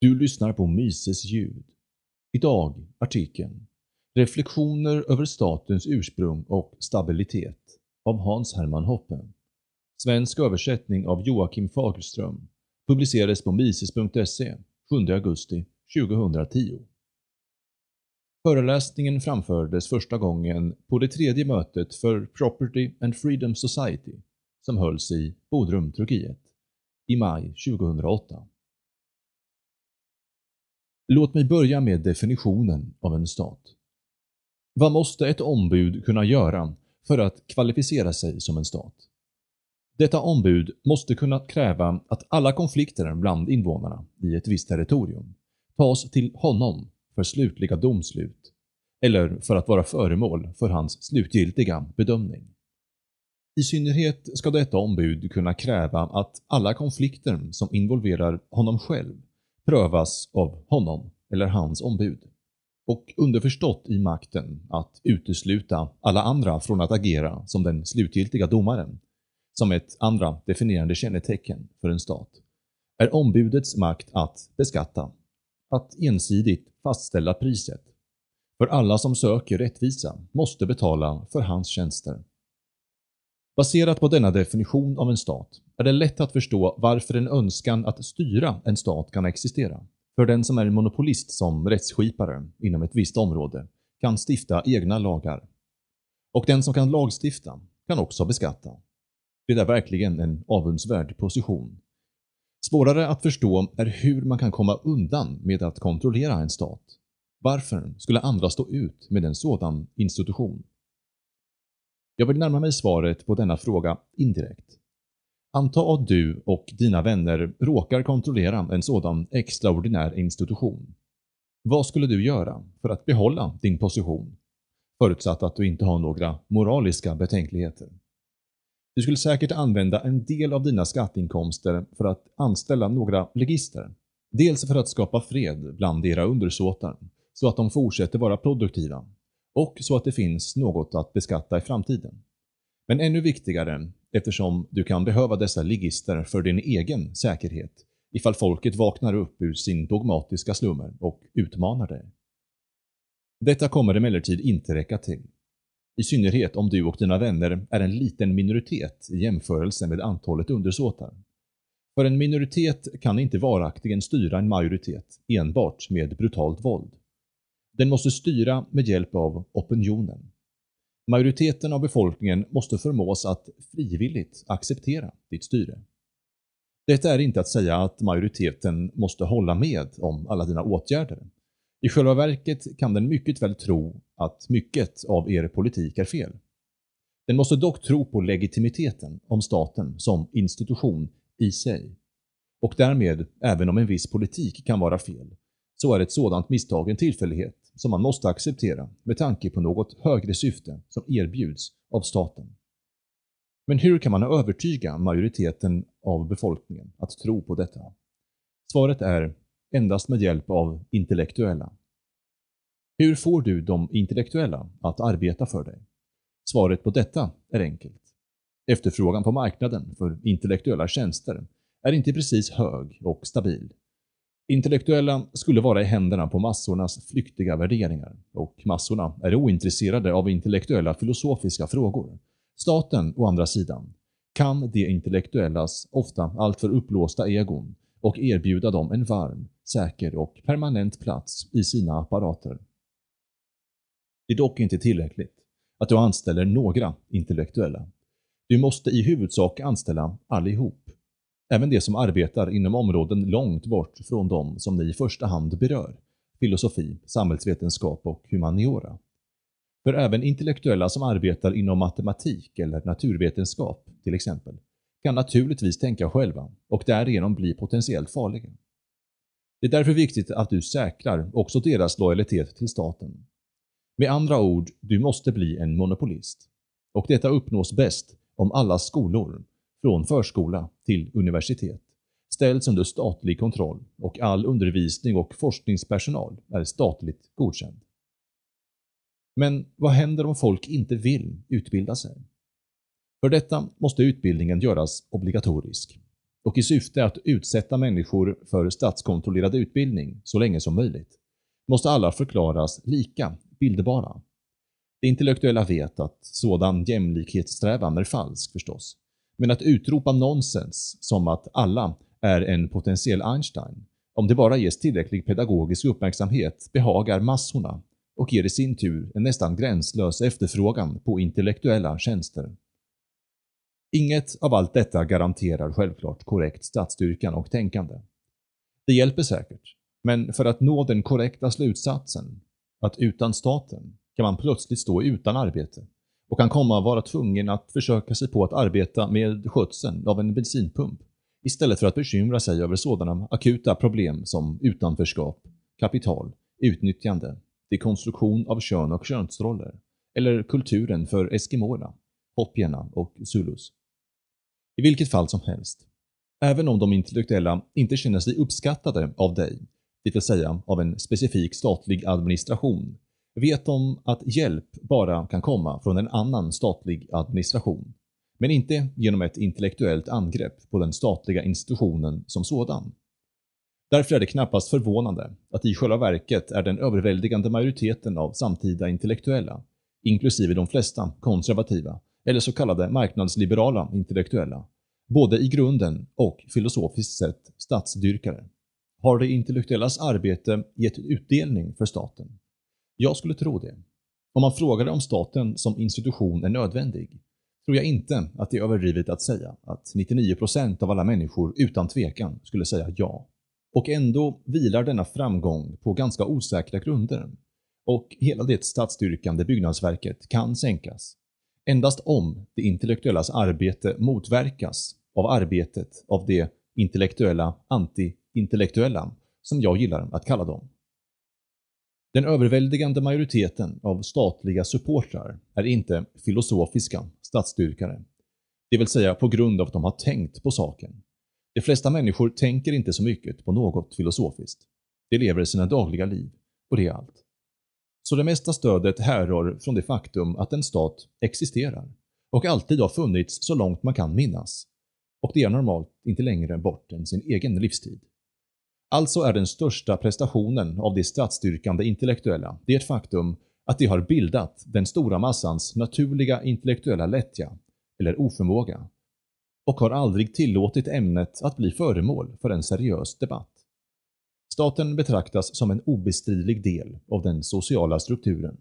Du lyssnar på Mises ljud. Idag artikeln Reflektioner över statens ursprung och stabilitet av Hans Hermann Hoppe. Svensk översättning av Joakim Fagerström. Publicerades på mises.se 7 augusti 2010. Föreläsningen framfördes första gången på det tredje mötet för Property and Freedom Society som hölls i Bodrum, Turkiet i maj 2008. Låt mig börja med definitionen av en stat. Vad måste ett ombud kunna göra för att kvalificera sig som en stat? Detta ombud måste kunna kräva att alla konflikter bland invånarna i ett visst territorium tas till honom för slutliga domslut eller för att vara föremål för hans slutgiltiga bedömning. I synnerhet ska detta ombud kunna kräva att alla konflikter som involverar honom själv prövas av honom eller hans ombud. Och underförstått i makten att utesluta alla andra från att agera som den slutgiltiga domaren, som ett andra definierande kännetecken för en stat, är ombudets makt att beskatta, att ensidigt fastställa priset. För alla som söker rättvisa måste betala för hans tjänster. Baserat på denna definition av en stat är det lätt att förstå varför en önskan att styra en stat kan existera. För den som är en monopolist som rättsskipare inom ett visst område kan stifta egna lagar. Och den som kan lagstifta kan också beskatta. Det är verkligen en avundsvärd position. Svårare att förstå är hur man kan komma undan med att kontrollera en stat. Varför skulle andra stå ut med en sådan institution? Jag vill närma mig svaret på denna fråga indirekt. Anta att du och dina vänner råkar kontrollera en sådan extraordinär institution. Vad skulle du göra för att behålla din position? Förutsatt att du inte har några moraliska betänkligheter. Du skulle säkert använda en del av dina skatteinkomster för att anställa några legister. Dels för att skapa fred bland era undersåtar, så att de fortsätter vara produktiva, och så att det finns något att beskatta i framtiden. Men ännu viktigare, eftersom du kan behöva dessa ligister för din egen säkerhet ifall folket vaknar upp ur sin dogmatiska slummer och utmanar dig. Detta kommer emellertid inte räcka till. I synnerhet om du och dina vänner är en liten minoritet i jämförelse med antalet undersåtar. För en minoritet kan inte varaktigen styra en majoritet enbart med brutalt våld. Den måste styra med hjälp av opinionen. Majoriteten av befolkningen måste förmås att frivilligt acceptera ditt styre. Detta är inte att säga att majoriteten måste hålla med om alla dina åtgärder. I själva verket kan den mycket väl tro att mycket av er politik är fel. Den måste dock tro på legitimiteten om staten som institution i sig. Och därmed, även om en viss politik kan vara fel, så är ett sådant misstag en tillfällighet som man måste acceptera med tanke på något högre syfte som erbjuds av staten. Men hur kan man övertyga majoriteten av befolkningen att tro på detta? Svaret är endast med hjälp av intellektuella. Hur får du de intellektuella att arbeta för dig? Svaret på detta är enkelt. Efterfrågan på marknaden för intellektuella tjänster är inte precis hög och stabil. Intellektuella skulle vara i händerna på massornas flyktiga värderingar och massorna är ointresserade av intellektuella filosofiska frågor. Staten, å andra sidan, kan de intellektuellas ofta alltför upplåsta egon och erbjuda dem en varm, säker och permanent plats i sina apparater. Det är dock inte tillräckligt att du anställer några intellektuella. Du måste i huvudsak anställa allihop. Även de som arbetar inom områden långt bort från de som ni i första hand berör, filosofi, samhällsvetenskap och humaniora. För även intellektuella som arbetar inom matematik eller naturvetenskap, till exempel, kan naturligtvis tänka själva och därigenom bli potentiellt farliga. Det är därför viktigt att du säkrar också deras lojalitet till staten. Med andra ord, du måste bli en monopolist. Och detta uppnås bäst om alla skolor, från förskola till universitet, ställs under statlig kontroll och all undervisning och forskningspersonal är statligt godkänd. Men vad händer om folk inte vill utbilda sig? För detta måste utbildningen göras obligatorisk. och i syfte att utsätta människor för statskontrollerad utbildning så länge som möjligt, måste alla förklaras lika bildbara. Det intellektuella vet att sådan jämlikhetssträvan är falsk förstås, men att utropa nonsens som att alla är en potentiell Einstein, om det bara ges tillräcklig pedagogisk uppmärksamhet, behagar massorna och ger i sin tur en nästan gränslös efterfrågan på intellektuella tjänster. Inget av allt detta garanterar självklart korrekt statsstyrkan och tänkande. Det hjälper säkert, men för att nå den korrekta slutsatsen, att utan staten kan man plötsligt stå utan arbete och kan komma att vara tvungen att försöka sig på att arbeta med skötseln av en bensinpump istället för att bekymra sig över sådana akuta problem som utanförskap, kapital, utnyttjande, dekonstruktion av kön och könsroller eller kulturen för eskimåerna, hoppierna och zulus. I vilket fall som helst, även om de intellektuella inte känner sig uppskattade av dig, det vill säga av en specifik statlig administration, vet de att hjälp bara kan komma från en annan statlig administration, men inte genom ett intellektuellt angrepp på den statliga institutionen som sådan. Därför är det knappast förvånande att i själva verket är den överväldigande majoriteten av samtida intellektuella, inklusive de flesta konservativa eller så kallade marknadsliberala intellektuella, både i grunden och filosofiskt sett statsdyrkare. Har det intellektuellas arbete gett utdelning för staten? Jag skulle tro det. Om man frågade om staten som institution är nödvändig, tror jag inte att det är överdrivet att säga att 99% av alla människor utan tvekan skulle säga ja. Och ändå vilar denna framgång på ganska osäkra grunder och hela det statsstyrkande byggnadsverket kan sänkas. Endast om det intellektuellas arbete motverkas av arbetet av det intellektuella anti-intellektuella, som jag gillar att kalla dem. Den överväldigande majoriteten av statliga supportrar är inte filosofiska statsstyrkare, det vill säga på grund av att de har tänkt på saken. De flesta människor tänker inte så mycket på något filosofiskt. De lever sina dagliga liv, och det är allt. Så det mesta stödet härrör från det faktum att en stat existerar och alltid har funnits så långt man kan minnas. Och det är normalt inte längre bort än sin egen livstid. Alltså är den största prestationen av de statsstyrkande intellektuella det faktum att de har bildat den stora massans naturliga intellektuella lättja, eller oförmåga, och har aldrig tillåtit ämnet att bli föremål för en seriös debatt. Staten betraktas som en obestridlig del av den sociala strukturen.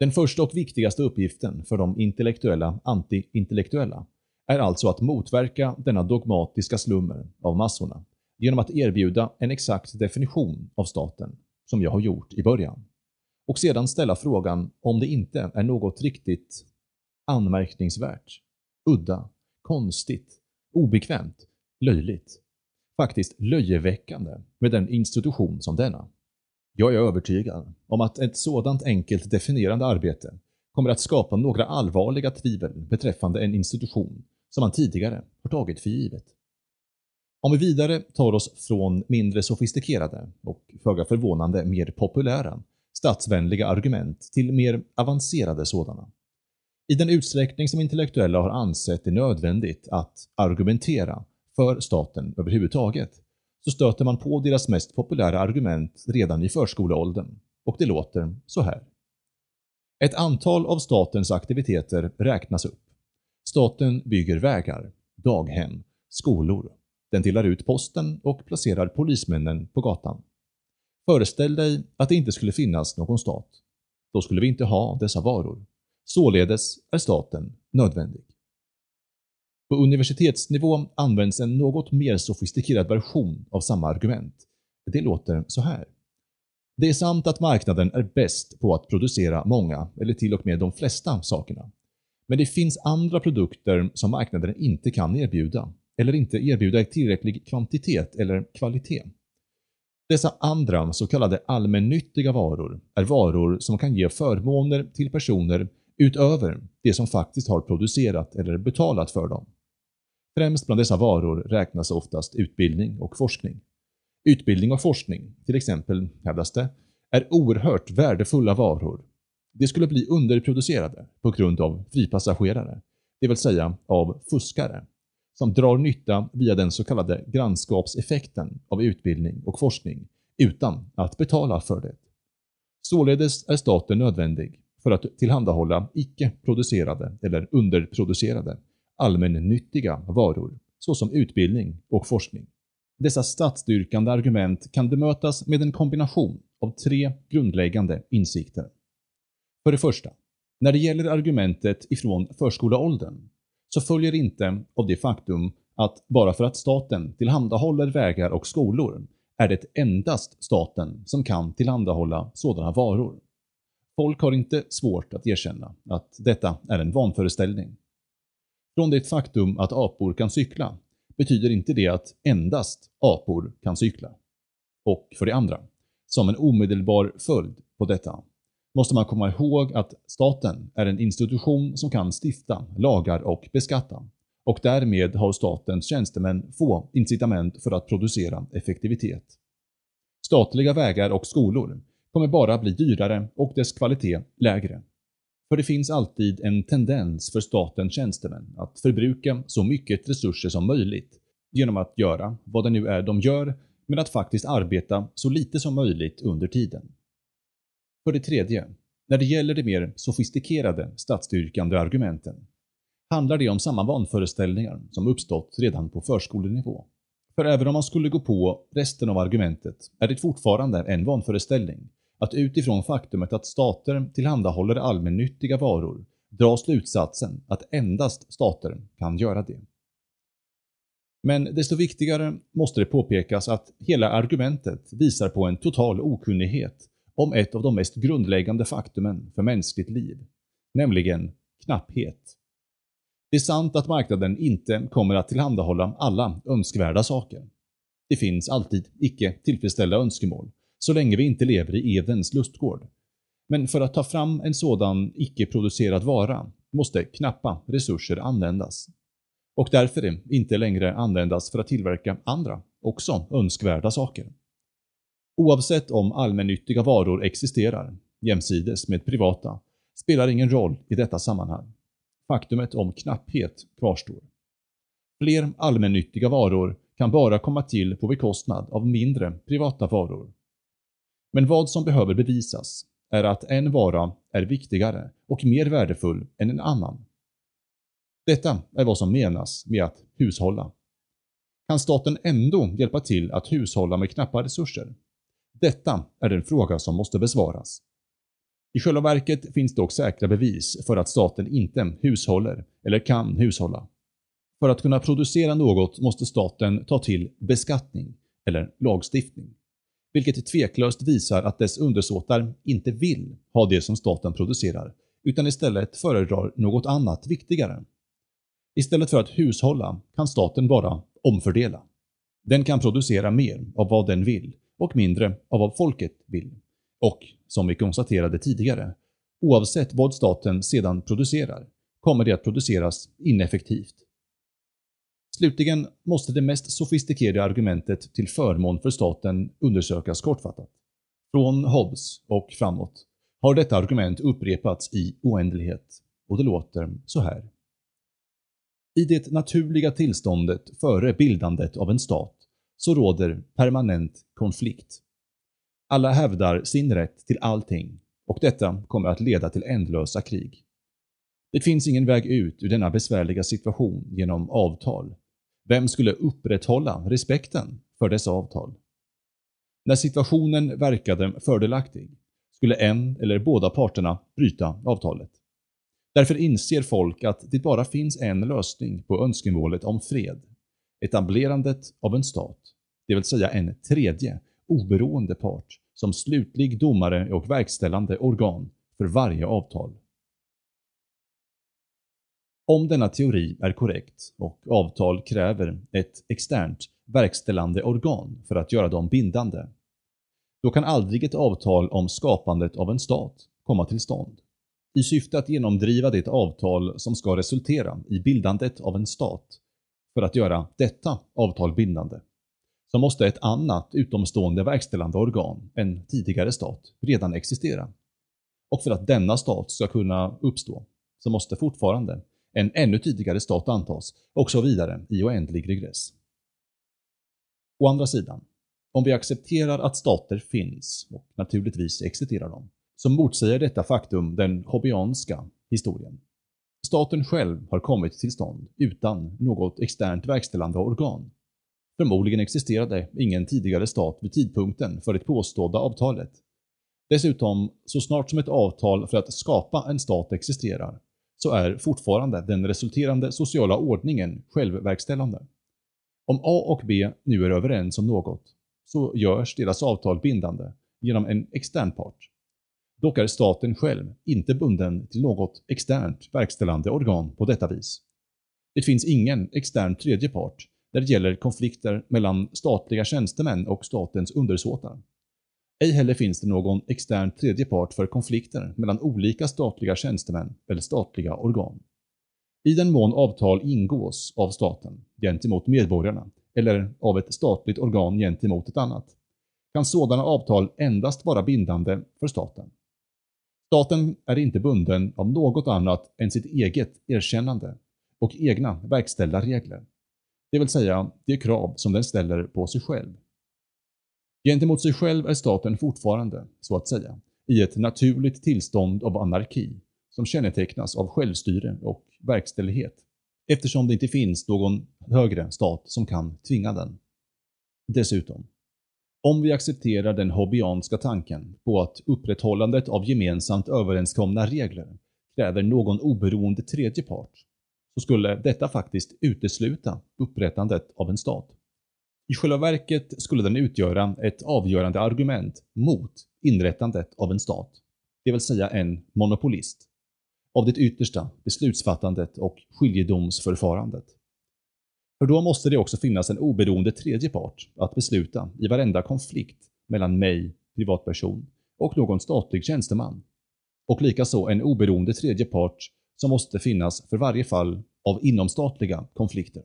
Den första och viktigaste uppgiften för de intellektuella anti-intellektuella är alltså att motverka denna dogmatiska slummer av massorna genom att erbjuda en exakt definition av staten, som jag har gjort i början. Och sedan ställa frågan om det inte är något riktigt anmärkningsvärt, udda, konstigt, obekvämt, löjligt, faktiskt löjeväckande med en institution som denna. Jag är övertygad om att ett sådant enkelt definierande arbete kommer att skapa några allvarliga tvivel beträffande en institution som man tidigare har tagit för givet. Om vi vidare tar oss från mindre sofistikerade och föga förvånande mer populära statsvänliga argument till mer avancerade sådana. I den utsträckning som intellektuella har ansett det nödvändigt att argumentera för staten överhuvudtaget, så stöter man på deras mest populära argument redan i förskoleåldern, och det låter så här. Ett antal av statens aktiviteter räknas upp. Staten bygger vägar, daghem, skolor. Den delar ut posten och placerar polismännen på gatan. Föreställ dig att det inte skulle finnas någon stat. Då skulle vi inte ha dessa varor. Således är staten nödvändig. På universitetsnivå används en något mer sofistikerad version av samma argument. Det låter så här. Det är sant att marknaden är bäst på att producera många, eller till och med de flesta, sakerna. Men det finns andra produkter som marknaden inte kan erbjuda, eller inte erbjuda i tillräcklig kvantitet eller kvalitet. Dessa andra så kallade allmännyttiga varor är varor som kan ge förmåner till personer utöver det som faktiskt har producerat eller betalat för dem. Främst bland dessa varor räknas oftast utbildning och forskning. Utbildning och forskning, till exempel, hävdas det, är oerhört värdefulla varor. De skulle bli underproducerade på grund av fripassagerare, det vill säga av fuskare, som drar nytta via den så kallade grannskapseffekten av utbildning och forskning utan att betala för det. Således är staten nödvändig för att tillhandahålla icke-producerade eller underproducerade allmännyttiga varor såsom utbildning och forskning. Dessa statsstyrkande argument kan bemötas med en kombination av tre grundläggande insikter. För det första, när det gäller argumentet ifrån förskoleåldern så följer inte av det faktum att bara för att staten tillhandahåller vägar och skolor är det endast staten som kan tillhandahålla sådana varor. Folk har inte svårt att erkänna att detta är en vanföreställning. Från det faktum att apor kan cykla betyder inte det att endast apor kan cykla. Och för det andra, som en omedelbar följd på detta, måste man komma ihåg att staten är en institution som kan stifta lagar och beskatta och därmed har statens tjänstemän få incitament för att producera effektivitet. Statliga vägar och skolor kommer bara bli dyrare och dess kvalitet lägre. För det finns alltid en tendens för statens tjänstemän att förbruka så mycket resurser som möjligt genom att göra vad det nu är de gör, men att faktiskt arbeta så lite som möjligt under tiden. För det tredje, när det gäller de mer sofistikerade statsstyrkande argumenten, handlar det om samma vanföreställningar som uppstått redan på förskolenivå. För även om man skulle gå på resten av argumentet är det fortfarande en vanföreställning att utifrån faktumet att stater tillhandahåller allmännyttiga varor dra slutsatsen att endast stater kan göra det. Men desto viktigare måste det påpekas att hela argumentet visar på en total okunnighet om ett av de mest grundläggande faktumen för mänskligt liv, nämligen knapphet. Det är sant att marknaden inte kommer att tillhandahålla alla önskvärda saker. Det finns alltid icke tillfredsställda önskemål, så länge vi inte lever i Edens lustgård. Men för att ta fram en sådan icke-producerad vara måste knappa resurser användas. Och därför är inte längre användas för att tillverka andra, också önskvärda saker. Oavsett om allmännyttiga varor existerar, jämsides med privata, spelar ingen roll i detta sammanhang. Faktumet om knapphet kvarstår. Fler allmännyttiga varor kan bara komma till på bekostnad av mindre privata varor. Men vad som behöver bevisas är att en vara är viktigare och mer värdefull än en annan. Detta är vad som menas med att hushålla. Kan staten ändå hjälpa till att hushålla med knappa resurser? Detta är den fråga som måste besvaras. I själva verket finns dock säkra bevis för att staten inte hushåller eller kan hushålla. För att kunna producera något måste staten ta till beskattning eller lagstiftning, vilket tveklöst visar att dess undersåtar inte vill ha det som staten producerar, utan istället föredrar något annat viktigare. Istället för att hushålla kan staten bara omfördela. Den kan producera mer av vad den vill och mindre av vad folket vill. Och, som vi konstaterade tidigare, oavsett vad staten sedan producerar kommer det att produceras ineffektivt. Slutligen måste det mest sofistikerade argumentet till förmån för staten undersökas kortfattat. Från Hobbes och framåt har detta argument upprepats i oändlighet och det låter så här. I det naturliga tillståndet före bildandet av en stat så råder permanent konflikt. Alla hävdar sin rätt till allting och detta kommer att leda till ändlösa krig. Det finns ingen väg ut ur denna besvärliga situation genom avtal. Vem skulle upprätthålla respekten för dessa avtal? När situationen verkade fördelaktig skulle en eller båda parterna bryta avtalet. Därför inser folk att det bara finns en lösning på önskemålet om fred etablerandet av en stat, det vill säga en tredje, oberoende part, som slutlig domare och verkställande organ för varje avtal. Om denna teori är korrekt och avtal kräver ett externt verkställande organ för att göra dem bindande, då kan aldrig ett avtal om skapandet av en stat komma till stånd. I syfte att genomdriva det avtal som ska resultera i bildandet av en stat för att göra detta avtal bindande, så måste ett annat utomstående verkställande organ, en tidigare stat, redan existera. Och för att denna stat ska kunna uppstå, så måste fortfarande en ännu tidigare stat antas och så vidare i oändlig regress. Å andra sidan, om vi accepterar att stater finns, och naturligtvis existerar de, så motsäger detta faktum den hobbianska historien. Staten själv har kommit till stånd utan något externt verkställande organ. Förmodligen existerade ingen tidigare stat vid tidpunkten för det påstådda avtalet. Dessutom, så snart som ett avtal för att skapa en stat existerar, så är fortfarande den resulterande sociala ordningen självverkställande. Om A och B nu är överens om något, så görs deras avtal bindande genom en extern part. Dock är staten själv inte bunden till något externt verkställande organ på detta vis. Det finns ingen extern tredje part när det gäller konflikter mellan statliga tjänstemän och statens undersåtar. Ej heller finns det någon extern tredje part för konflikter mellan olika statliga tjänstemän eller statliga organ. I den mån avtal ingås av staten gentemot medborgarna eller av ett statligt organ gentemot ett annat, kan sådana avtal endast vara bindande för staten. Staten är inte bunden av något annat än sitt eget erkännande och egna verkställda regler, det vill säga de krav som den ställer på sig själv. Gentemot sig själv är staten fortfarande, så att säga, i ett naturligt tillstånd av anarki som kännetecknas av självstyre och verkställighet, eftersom det inte finns någon högre stat som kan tvinga den. Dessutom, om vi accepterar den hobbianska tanken på att upprätthållandet av gemensamt överenskomna regler kräver någon oberoende tredje part, så skulle detta faktiskt utesluta upprättandet av en stat. I själva verket skulle den utgöra ett avgörande argument mot inrättandet av en stat, det vill säga en monopolist, av det yttersta beslutsfattandet och skiljedomsförfarandet. För då måste det också finnas en oberoende tredje part att besluta i varenda konflikt mellan mig, privatperson, och någon statlig tjänsteman. Och likaså en oberoende tredje part som måste finnas för varje fall av inomstatliga konflikter.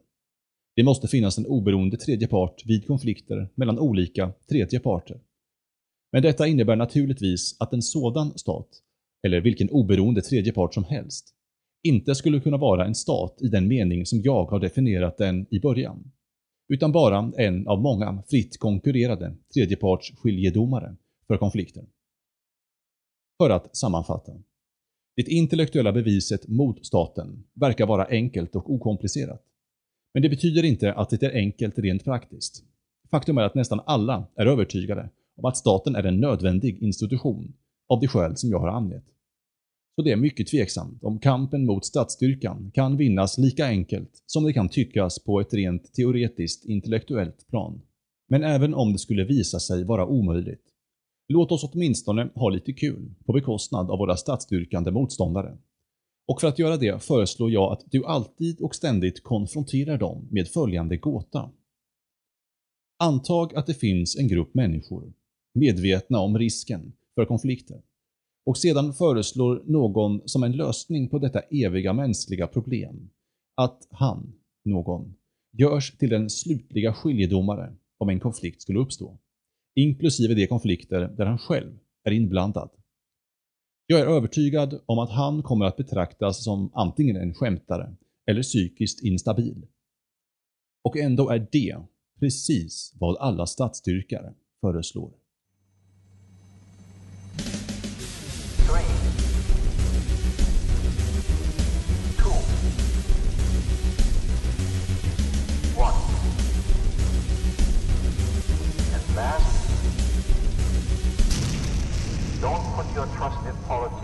Det måste finnas en oberoende tredje part vid konflikter mellan olika tredje parter. Men detta innebär naturligtvis att en sådan stat, eller vilken oberoende tredje part som helst, inte skulle kunna vara en stat i den mening som jag har definierat den i början, utan bara en av många fritt konkurrerade tredjeparts skiljedomare för konflikten. För att sammanfatta. Det intellektuella beviset mot staten verkar vara enkelt och okomplicerat. Men det betyder inte att det är enkelt rent praktiskt. Faktum är att nästan alla är övertygade om att staten är en nödvändig institution av de skäl som jag har angett. Så det är mycket tveksamt om kampen mot statsstyrkan kan vinnas lika enkelt som det kan tyckas på ett rent teoretiskt intellektuellt plan. Men även om det skulle visa sig vara omöjligt, låt oss åtminstone ha lite kul på bekostnad av våra statsstyrkande motståndare. Och för att göra det föreslår jag att du alltid och ständigt konfronterar dem med följande gåta. Antag att det finns en grupp människor, medvetna om risken för konflikter, och sedan föreslår någon som en lösning på detta eviga mänskliga problem att han, någon, görs till den slutliga skiljedomare om en konflikt skulle uppstå, inklusive de konflikter där han själv är inblandad. Jag är övertygad om att han kommer att betraktas som antingen en skämtare eller psykiskt instabil. Och ändå är det precis vad alla statsstyrkare föreslår. Your trust in politics